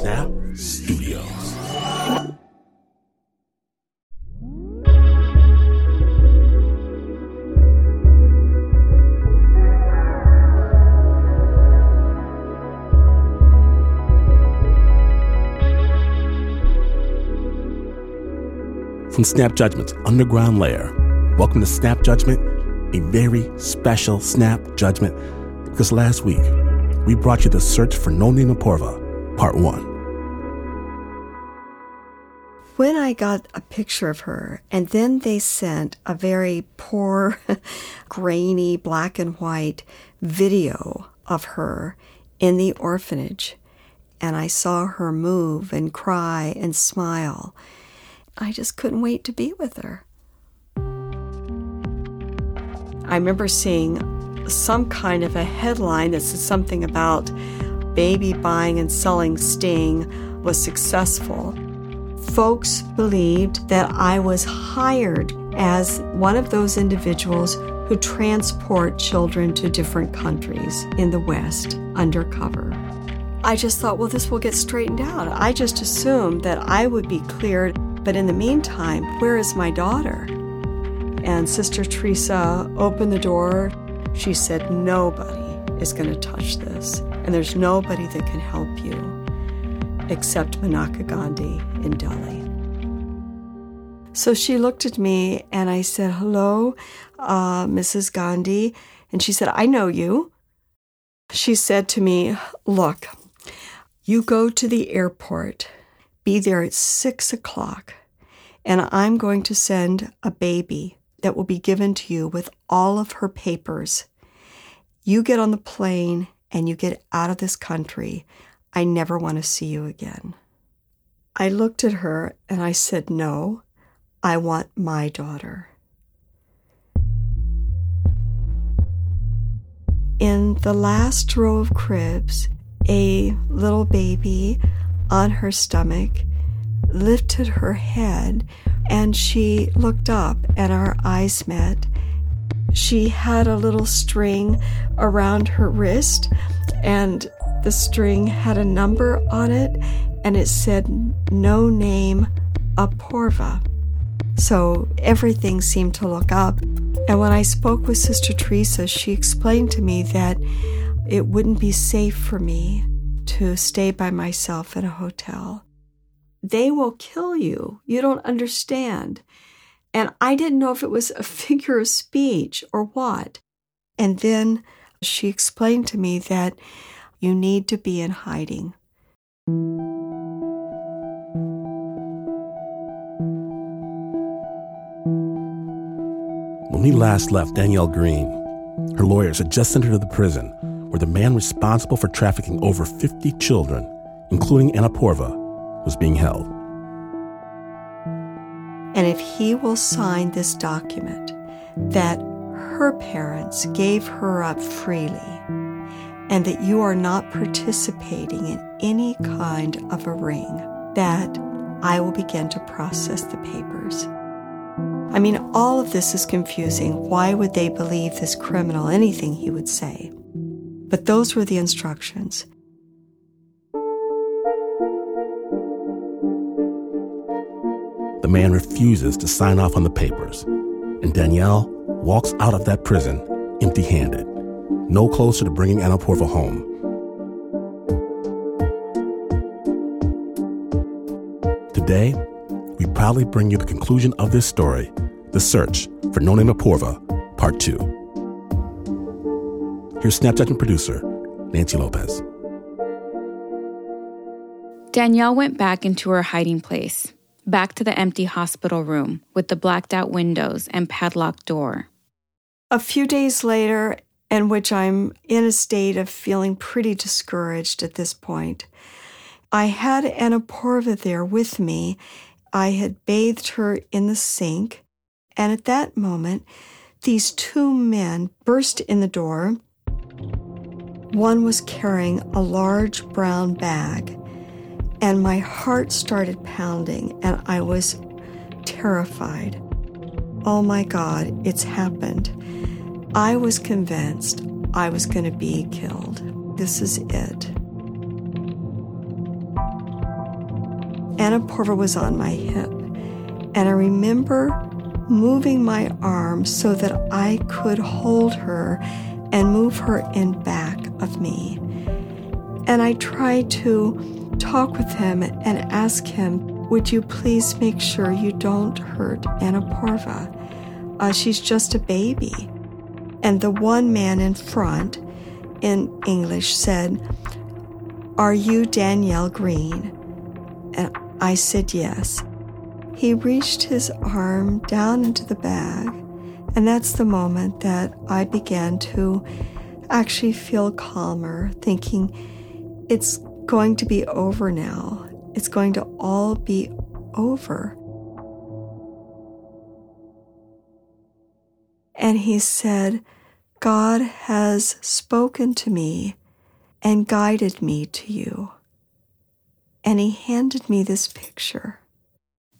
Snap Studios. From Snap Judgment's underground lair, welcome to Snap Judgment, a very special Snap Judgment, because last week we brought you the search for Noni Naporva, Part 1. I got a picture of her, and then they sent a very poor, grainy, black and white video of her in the orphanage, and I saw her move and cry and smile, I just couldn't wait to be with her. I remember seeing some kind of a headline that said something about baby buying and selling Sting was successful. Folks believed that I was hired as one of those individuals who transport children to different countries in the West undercover. I just thought, well, this will get straightened out. I just assumed that I would be cleared, but in the meantime, where is my daughter? And Sister Teresa opened the door she said, Nobody is going to touch this, and there's nobody that can help you except Maneka Gandhi in Delhi. So she looked at me and I said, Hello, uh, Mrs. Gandhi. And she said, I know you. She said to me, Look, you go to the airport, be there at six o'clock, and I'm going to send a baby that will be given to you with all of her papers. You get on the plane and you get out of this country. I never want to see you again. I looked at her and I said, No, I want my daughter. In the last row of cribs, a little baby on her stomach lifted her head and she looked up and our eyes met. She had a little string around her wrist and the string had a number on it and it said no name Aporva. So everything seemed to look up. And when I spoke with Sister Teresa, she explained to me that it wouldn't be safe for me to stay by myself in a hotel they will kill you. You don't understand. And I didn't know if it was a figure of speech or what. And then she explained to me that you need to be in hiding. When we last left Danielle Green, her lawyers had just sent her to the prison where the man responsible for trafficking over 50 children, including Anna Porva, was being held. And if he will sign this document that her parents gave her up freely and that you are not participating in any kind of a ring, that I will begin to process the papers. I mean, all of this is confusing. Why would they believe this criminal anything he would say? But those were the instructions. The man refuses to sign off on the papers, and Danielle walks out of that prison empty handed, no closer to bringing Anna Porva home. Today, we proudly bring you the conclusion of this story The Search for Noni Naporva, Part 2. Here's Snap Judgment producer, Nancy Lopez. Danielle went back into her hiding place back to the empty hospital room with the blacked out windows and padlocked door. A few days later, in which I'm in a state of feeling pretty discouraged at this point, I had Anna Porva there with me. I had bathed her in the sink, and at that moment, these two men burst in the door. One was carrying a large brown bag, and my heart started pounding, and I was terrified. Oh my God, it's happened. I was convinced I was going to be killed. This is it. Annapurva was on my hip. And I remember moving my arm so that I could hold her and move her in back of me. And I tried to talk with him and ask him, Would you please make sure you don't hurt Annapurva? Uh, she's just a baby. And the one man in front, in English, said, Are you Danielle Green? And I said yes. He reached his arm down into the bag, and that's the moment that I began to actually feel calmer, thinking it's going to be over now. It's going to all be over. And he said, God has spoken to me and guided me to you. And he handed me this picture.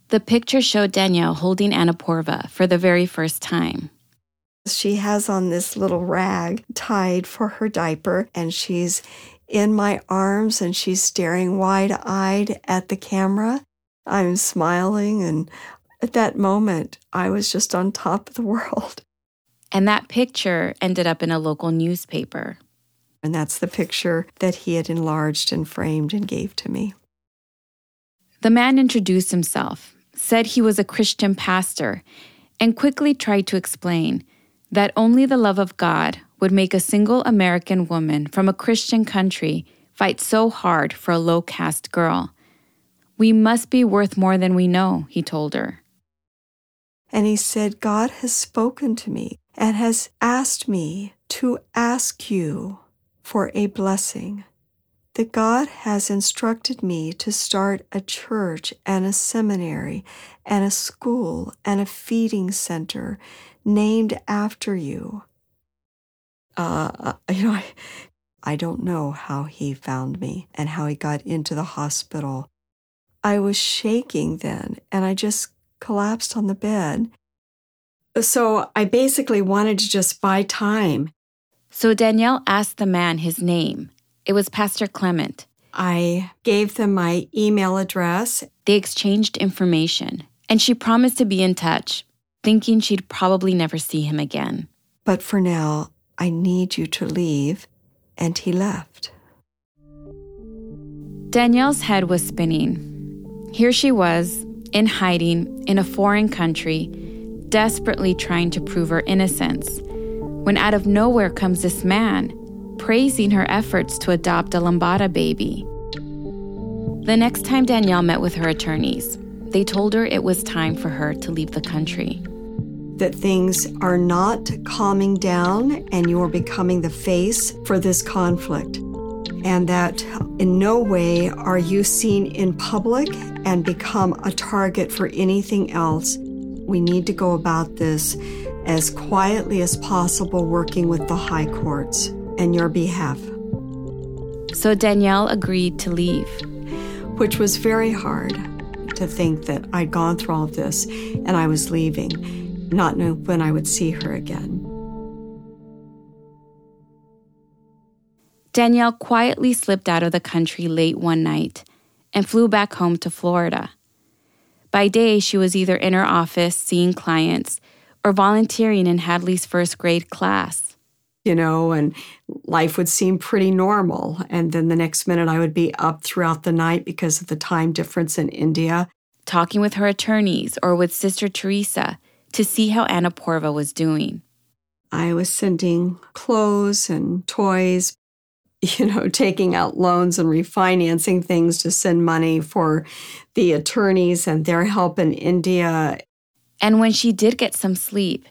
The picture showed Danielle holding Annapurva for the very first time. She has on this little rag tied for her diaper, and she's in my arms and she's staring wide eyed at the camera. I'm smiling, and at that moment, I was just on top of the world. And that picture ended up in a local newspaper. And that's the picture that he had enlarged and framed and gave to me. The man introduced himself said he was a Christian pastor, and quickly tried to explain that only the love of God would make a single American woman from a Christian country fight so hard for a low caste girl. We must be worth more than we know, he told her. And he said, God has spoken to me and has asked me to ask you for a blessing that God has instructed me to start a church and a seminary and a school and a feeding center named after you. Uh, you know, I, I don't know how he found me and how he got into the hospital. I was shaking then and I just collapsed on the bed. So I basically wanted to just buy time. So Danielle asked the man his name it was Pastor Clement. I gave them my email address. They exchanged information, and she promised to be in touch, thinking she'd probably never see him again. But for now, I need you to leave. And he left. Danielle's head was spinning. Here she was, in hiding in a foreign country, desperately trying to prove her innocence, when out of nowhere comes this man praising her efforts to adopt a lambada baby. The next time Danielle met with her attorneys, they told her it was time for her to leave the country. That things are not calming down and you're becoming the face for this conflict. And that in no way are you seen in public and become a target for anything else. We need to go about this as quietly as possible, working with the high courts and your behalf. So Danielle agreed to leave. Which was very hard to think that I'd gone through all of this and I was leaving, not knowing when I would see her again. Danielle quietly slipped out of the country late one night and flew back home to Florida. By day, she was either in her office seeing clients or volunteering in Hadley's first grade class you know, and life would seem pretty normal. And then the next minute I would be up throughout the night because of the time difference in India. Talking with her attorneys or with Sister Teresa to see how Annapurva was doing. I was sending clothes and toys, you know, taking out loans and refinancing things to send money for the attorneys and their help in India. And when she did get some sleep,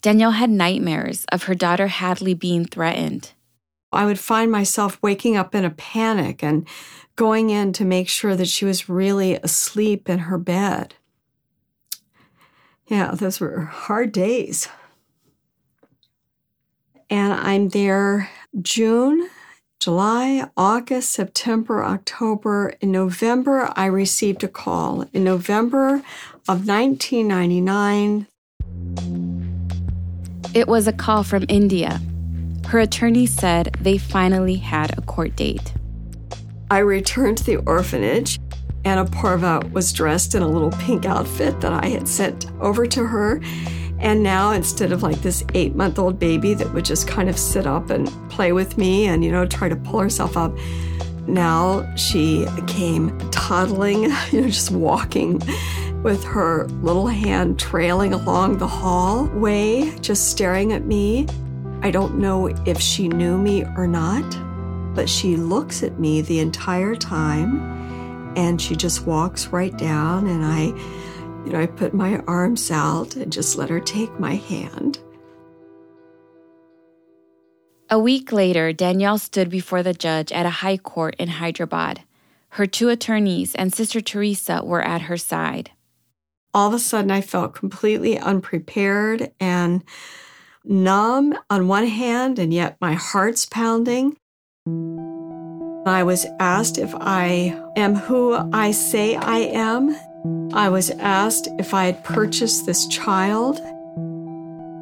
Danielle had nightmares of her daughter Hadley being threatened. I would find myself waking up in a panic and going in to make sure that she was really asleep in her bed. Yeah, those were hard days. And I'm there June, July, August, September, October. In November, I received a call. In November of 1999, it was a call from India. Her attorney said they finally had a court date. I returned to the orphanage Anna Porva was dressed in a little pink outfit that I had sent over to her. And now, instead of like this eight month old baby that would just kind of sit up and play with me and, you know, try to pull herself up, now she came toddling, you know, just walking with her little hand trailing along the hallway, just staring at me. I don't know if she knew me or not, but she looks at me the entire time and she just walks right down and I you know, I put my arms out and just let her take my hand. A week later, Danielle stood before the judge at a high court in Hyderabad. Her two attorneys and Sister Teresa were at her side all of a sudden I felt completely unprepared and numb on one hand, and yet my heart's pounding. I was asked if I am who I say I am. I was asked if I had purchased this child.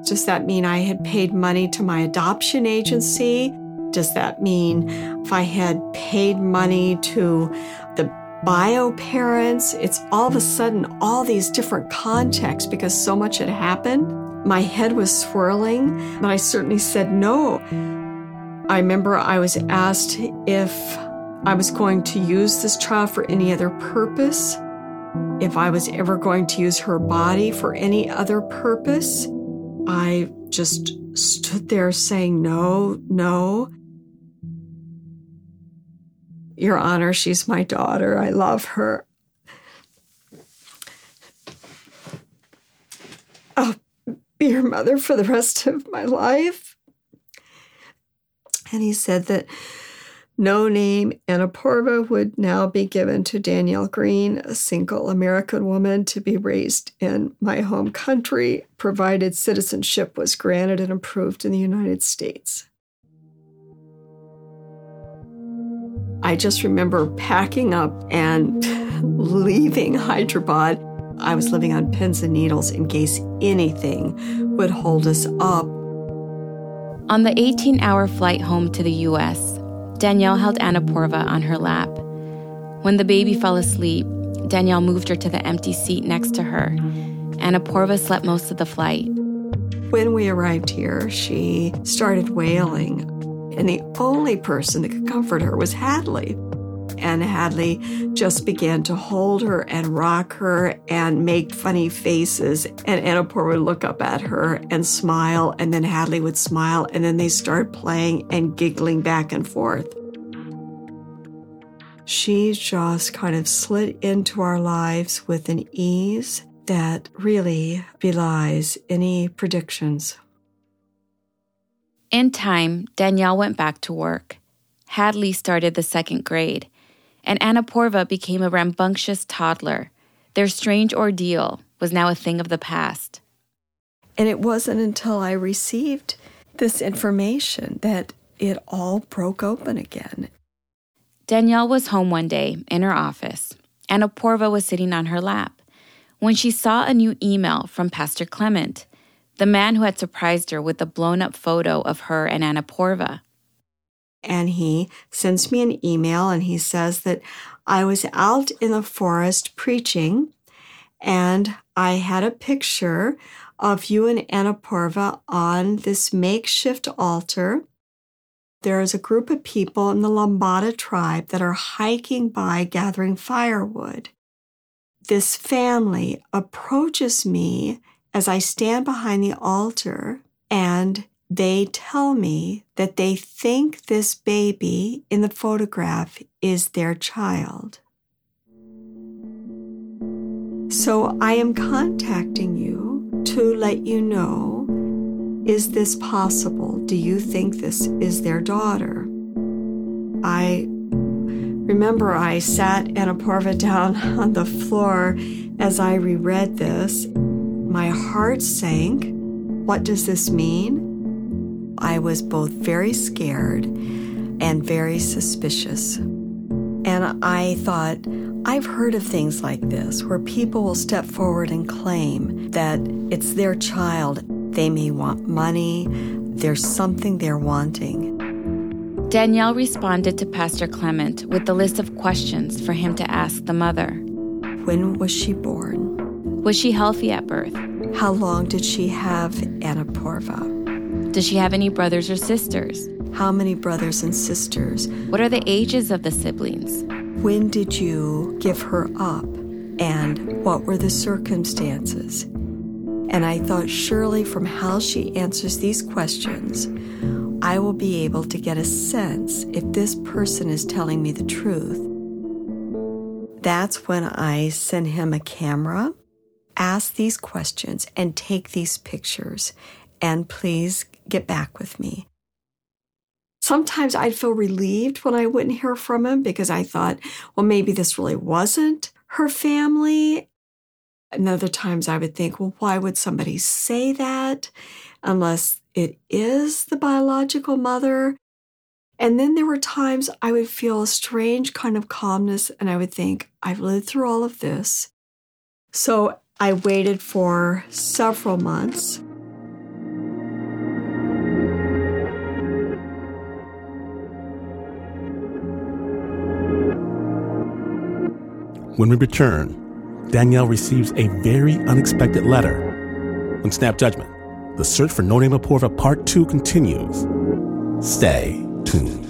Does that mean I had paid money to my adoption agency? Does that mean if I had paid money to the bio parents. It's all of a sudden all these different contexts because so much had happened. My head was swirling, but I certainly said no. I remember I was asked if I was going to use this child for any other purpose, if I was ever going to use her body for any other purpose. I just stood there saying no, no. Your Honor, she's my daughter. I love her. I'll be her mother for the rest of my life. And he said that no name Annapurva would now be given to Danielle Green, a single American woman to be raised in my home country, provided citizenship was granted and approved in the United States. I just remember packing up and leaving Hyderabad. I was living on pins and needles in case anything would hold us up. On the 18 hour flight home to the U.S., Danielle held Annapurva on her lap. When the baby fell asleep, Danielle moved her to the empty seat next to her. Annapurva slept most of the flight. When we arrived here, she started wailing and the only person that could comfort her was Hadley. And Hadley just began to hold her and rock her and make funny faces. And Annapur would look up at her and smile, and then Hadley would smile, and then they start playing and giggling back and forth. She just kind of slid into our lives with an ease that really belies any predictions. In time, Danielle went back to work. Hadley started the second grade, and Annapurva became a rambunctious toddler. Their strange ordeal was now a thing of the past. And it wasn't until I received this information that it all broke open again. Danielle was home one day in her office. Annapurva was sitting on her lap when she saw a new email from Pastor Clement the man who had surprised her with the blown up photo of her and Annapurva. And he sends me an email and he says that I was out in the forest preaching and I had a picture of you and Annapurva on this makeshift altar. There is a group of people in the Lambada tribe that are hiking by gathering firewood. This family approaches me as I stand behind the altar and they tell me that they think this baby in the photograph is their child. So I am contacting you to let you know is this possible? Do you think this is their daughter? I remember I sat Annapurva down on the floor as I reread this my heart sank. What does this mean? I was both very scared and very suspicious. And I thought, I've heard of things like this where people will step forward and claim that it's their child. They may want money, there's something they're wanting. Danielle responded to Pastor Clement with the list of questions for him to ask the mother. When was she born? Was she healthy at birth? How long did she have Anna Porva? Does she have any brothers or sisters? How many brothers and sisters? What are the ages of the siblings? When did you give her up? And what were the circumstances? And I thought, surely from how she answers these questions, I will be able to get a sense if this person is telling me the truth. That's when I send him a camera, ask these questions, and take these pictures. And please get back with me. Sometimes I'd feel relieved when I wouldn't hear from him because I thought, well, maybe this really wasn't her family. And other times I would think, well, why would somebody say that unless it is the biological mother? And then there were times I would feel a strange kind of calmness and I would think, I've lived through all of this. So I waited for several months. When we return, Danielle receives a very unexpected letter. On Snap Judgment, the search for No Name Apoorva Part 2 continues. Stay tuned.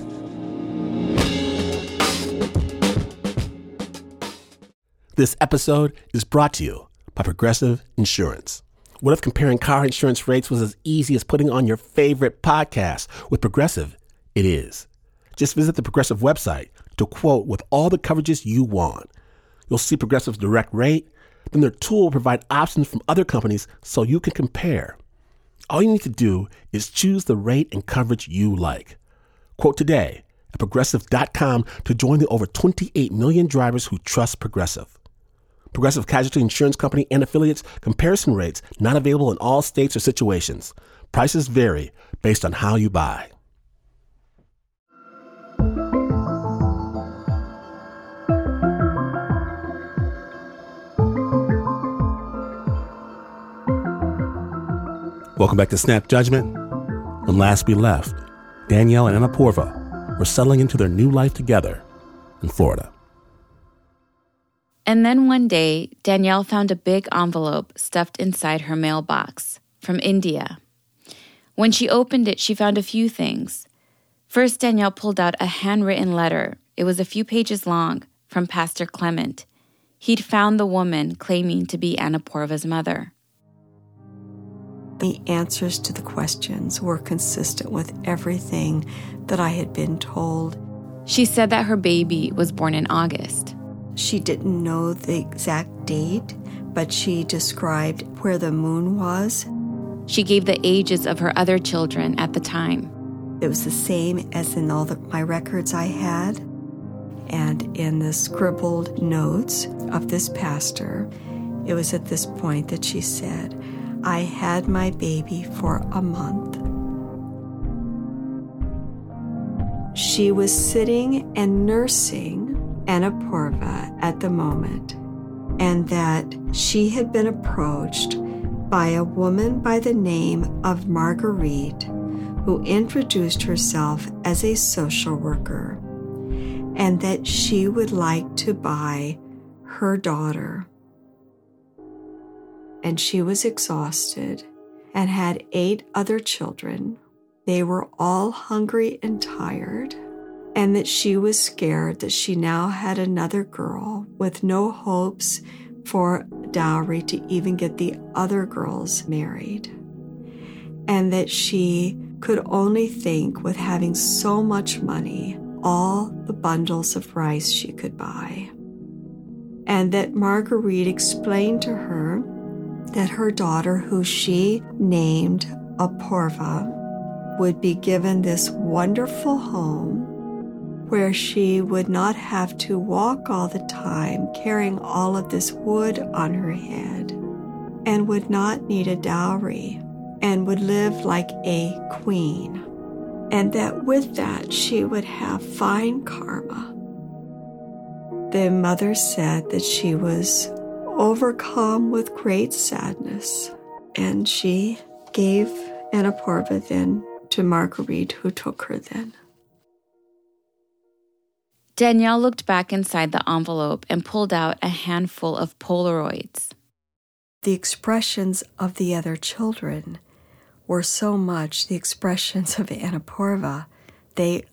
This episode is brought to you by Progressive Insurance. What if comparing car insurance rates was as easy as putting on your favorite podcast? With Progressive, it is. Just visit the Progressive website to quote with all the coverages you want. You'll see Progressive's direct rate. Then their tool will provide options from other companies so you can compare. All you need to do is choose the rate and coverage you like. Quote today at progressive.com to join the over 28 million drivers who trust Progressive. Progressive Casualty Insurance Company and affiliates comparison rates not available in all states or situations. Prices vary based on how you buy. Welcome back to Snap Judgment. When last we left, Danielle and Anna Porva were settling into their new life together in Florida. And then one day, Danielle found a big envelope stuffed inside her mailbox from India. When she opened it, she found a few things. First, Danielle pulled out a handwritten letter. It was a few pages long from Pastor Clement. He'd found the woman claiming to be Anna Porva's mother. The answers to the questions were consistent with everything that I had been told. She said that her baby was born in August. She didn't know the exact date, but she described where the moon was. She gave the ages of her other children at the time. It was the same as in all the, my records I had. And in the scribbled notes of this pastor, it was at this point that she said, I had my baby for a month. She was sitting and nursing Anna Porva at the moment, and that she had been approached by a woman by the name of Marguerite, who introduced herself as a social worker, and that she would like to buy her daughter and she was exhausted and had eight other children. They were all hungry and tired, and that she was scared that she now had another girl with no hopes for dowry to even get the other girls married, and that she could only think with having so much money all the bundles of rice she could buy. And that Marguerite explained to her that her daughter, who she named Apoorva, would be given this wonderful home where she would not have to walk all the time carrying all of this wood on her head and would not need a dowry and would live like a queen. And that with that, she would have fine karma. The mother said that she was overcome with great sadness. And she gave Anna Porva then to Marguerite, who took her then. Danielle looked back inside the envelope and pulled out a handful of Polaroids. The expressions of the other children were so much the expressions of Anna Porva. They,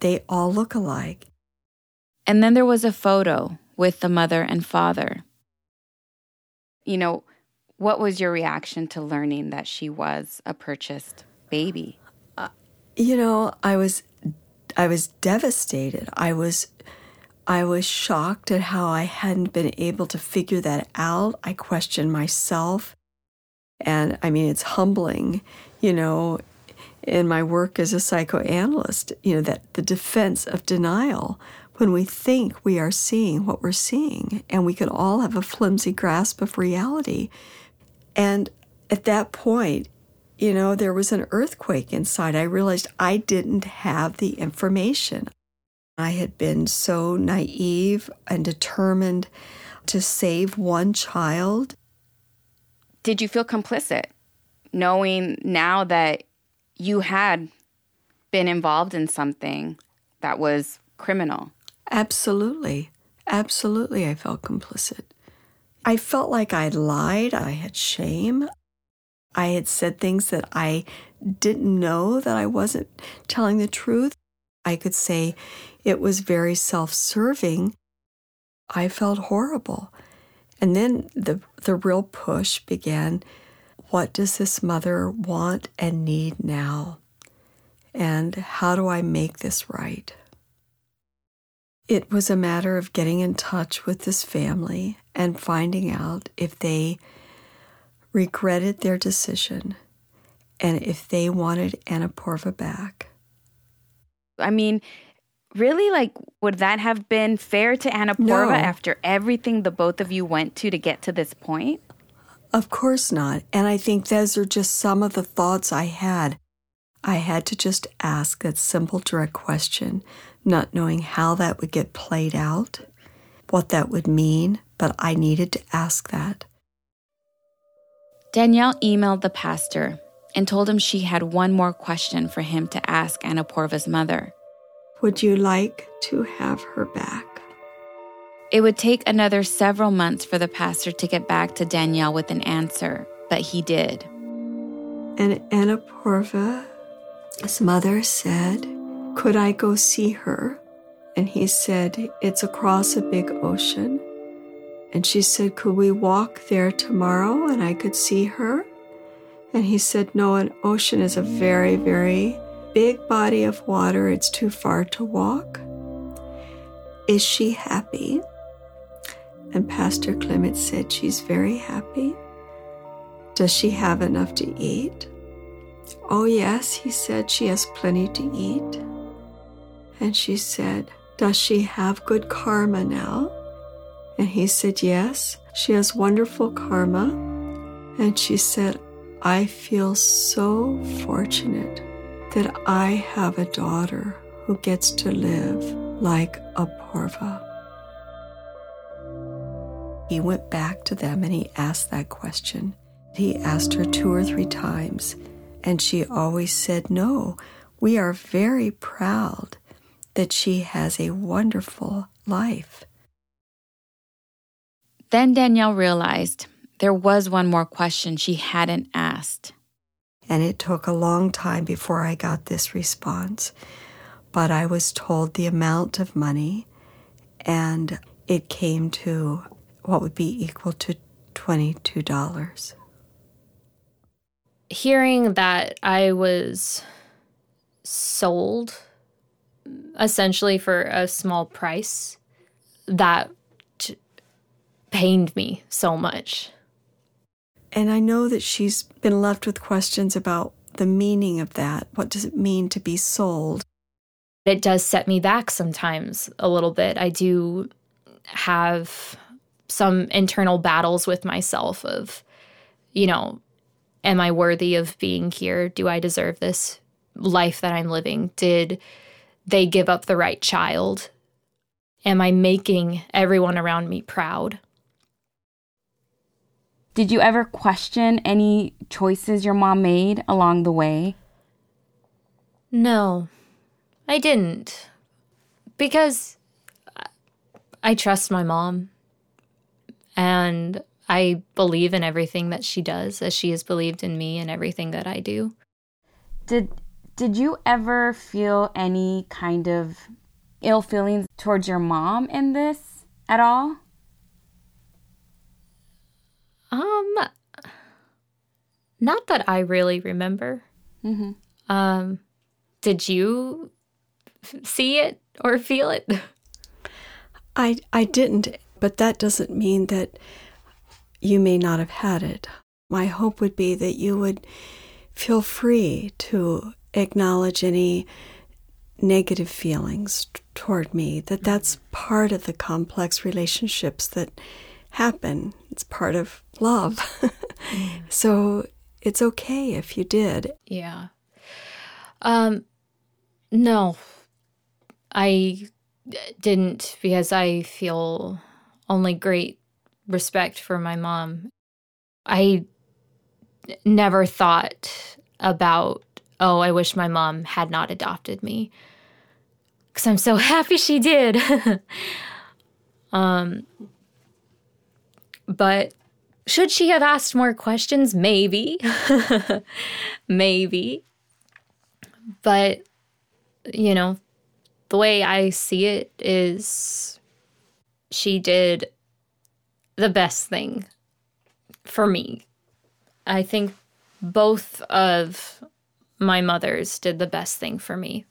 they all look alike. And then there was a photo with the mother and father. You know, what was your reaction to learning that she was a purchased baby? Uh, you know, I was I was devastated. I was I was shocked at how I hadn't been able to figure that out. I questioned myself. And I mean, it's humbling, you know, in my work as a psychoanalyst, you know, that the defense of denial when we think we are seeing what we're seeing, and we can all have a flimsy grasp of reality. And at that point, you know, there was an earthquake inside. I realized I didn't have the information. I had been so naive and determined to save one child. Did you feel complicit knowing now that you had been involved in something that was criminal? Absolutely. Absolutely, I felt complicit. I felt like I'd lied, I had shame, I had said things that I didn't know that I wasn't telling the truth. I could say it was very self serving. I felt horrible. And then the, the real push began what does this mother want and need now? And how do I make this right? It was a matter of getting in touch with this family and finding out if they regretted their decision and if they wanted Anna Porva back. I mean, really, like, would that have been fair to Anna Porva no. after everything the both of you went to to get to this point? Of course not. And I think those are just some of the thoughts I had. I had to just ask that simple, direct question, not knowing how that would get played out, what that would mean, but I needed to ask that. Danielle emailed the pastor and told him she had one more question for him to ask Anna Porva's mother. Would you like to have her back? It would take another several months for the pastor to get back to Danielle with an answer, but he did. And Anna Porva's mother said, Could I go see her? And he said, It's across a big ocean. And she said, Could we walk there tomorrow and I could see her? And he said, No, an ocean is a very, very big body of water. It's too far to walk. Is she happy? And Pastor Clement said, She's very happy. Does she have enough to eat? Oh, yes, he said, she has plenty to eat. And she said, Does she have good karma now? And he said, Yes, she has wonderful karma. And she said, I feel so fortunate that I have a daughter who gets to live like a Porva. He went back to them and he asked that question. He asked her two or three times, and she always said, No, we are very proud that she has a wonderful life. Then Danielle realized there was one more question she hadn't asked. And it took a long time before I got this response. But I was told the amount of money, and it came to what would be equal to $22. Hearing that I was sold essentially for a small price, that pained me so much. And I know that she's been left with questions about the meaning of that. What does it mean to be sold? It does set me back sometimes a little bit. I do have some internal battles with myself of, you know, am I worthy of being here? Do I deserve this life that I'm living? Did they give up the right child? Am I making everyone around me proud? Did you ever question any choices your mom made along the way? No, I didn't. Because I trust my mom and I believe in everything that she does as she has believed in me and everything that I do. Did did you ever feel any kind of ill feelings towards your mom in this at all? Um not that I really remember. Mm-hmm. Um did you see it or feel it? I I didn't, but that doesn't mean that you may not have had it. My hope would be that you would feel free to acknowledge any negative feelings toward me that that's part of the complex relationships that happen. It's part of love. Mm. so it's okay if you did. Yeah. Um no. I didn't because i feel only great respect for my mom. I never thought about oh, I wish my mom had not adopted me. Because I'm so happy she did. um, but should she have asked more questions? Maybe. Maybe. But, you know, the way I see it is she did the best thing for me. I think both of my mothers did the best thing for me.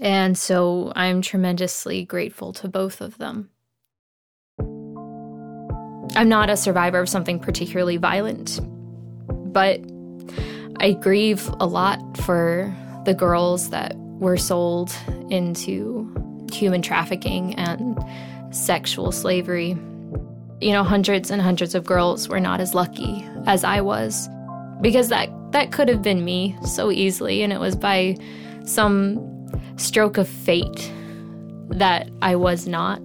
And so I'm tremendously grateful to both of them. I'm not a survivor of something particularly violent, but I grieve a lot for the girls that were sold into human trafficking and sexual slavery. You know, hundreds and hundreds of girls were not as lucky as I was because that that could have been me so easily and it was by some stroke of fate that I was not.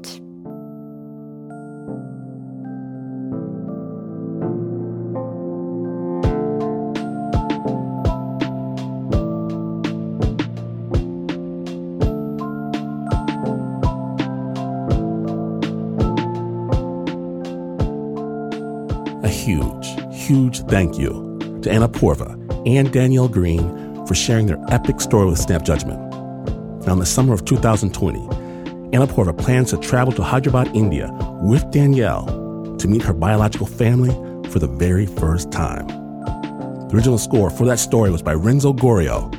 A huge, huge thank you to Anna Porva and Danielle Green for sharing their epic story with Snap Judgment. Now, in the summer of 2020, Anna Porva plans to travel to Hyderabad, India with Danielle to meet her biological family for the very first time. The original score for that story was by Renzo Gorrio.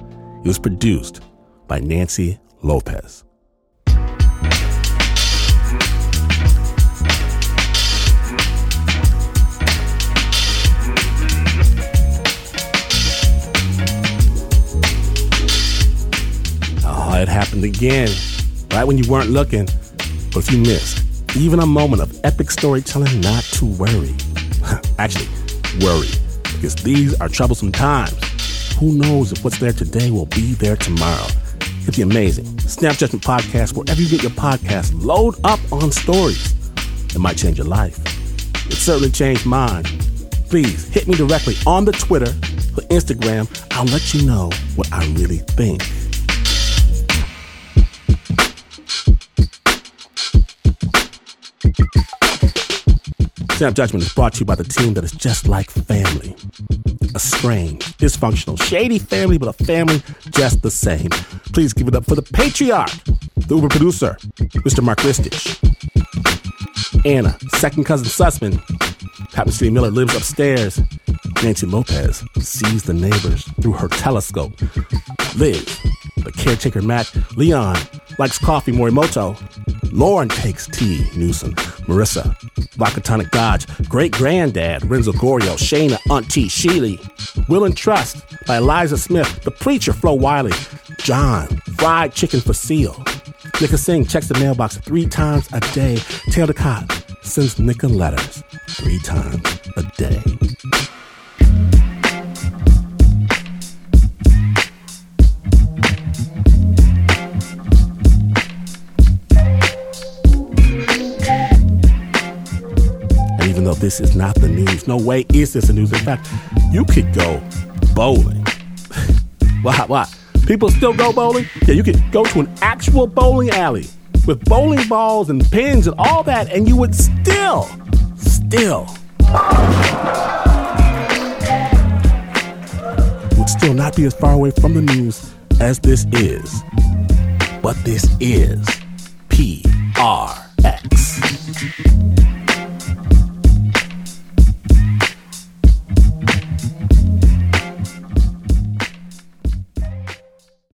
It was produced by Nancy Lopez. It happened again, right when you weren't looking. But if you missed even a moment of epic storytelling, not to worry. Actually, worry, because these are troublesome times. Who knows if what's there today will be there tomorrow? It's the amazing Snap Judgment Podcast, wherever you get your podcast, load up on stories. It might change your life. It certainly changed mine. Please hit me directly on the Twitter or Instagram. I'll let you know what I really think. Snap Judgment is brought to you by the team that is just like family. A strange, dysfunctional, shady family, but a family just the same. Please give it up for the patriarch, the Uber producer, Mr. Mark Ristich. Anna, second cousin Sussman. Captain City Miller lives upstairs. Nancy Lopez sees the neighbors through her telescope. Liz, the caretaker Matt, Leon likes coffee Morimoto. Lauren takes tea, Newsom, Marissa, Wakatonic Dodge, Great Granddad, Renzo Gorrio, Shayna, Auntie Shealy, Will and Trust by Eliza Smith, The Preacher, Flo Wiley, John, Fried Chicken for Seal. Nika Singh checks the mailbox three times a day. Taylor Cott sends Nika letters three times a day. This is not the news. No way is this the news. In fact, you could go bowling. why? Why? People still go bowling? Yeah, you could go to an actual bowling alley with bowling balls and pins and all that, and you would still, still, would still not be as far away from the news as this is. But this is PRX.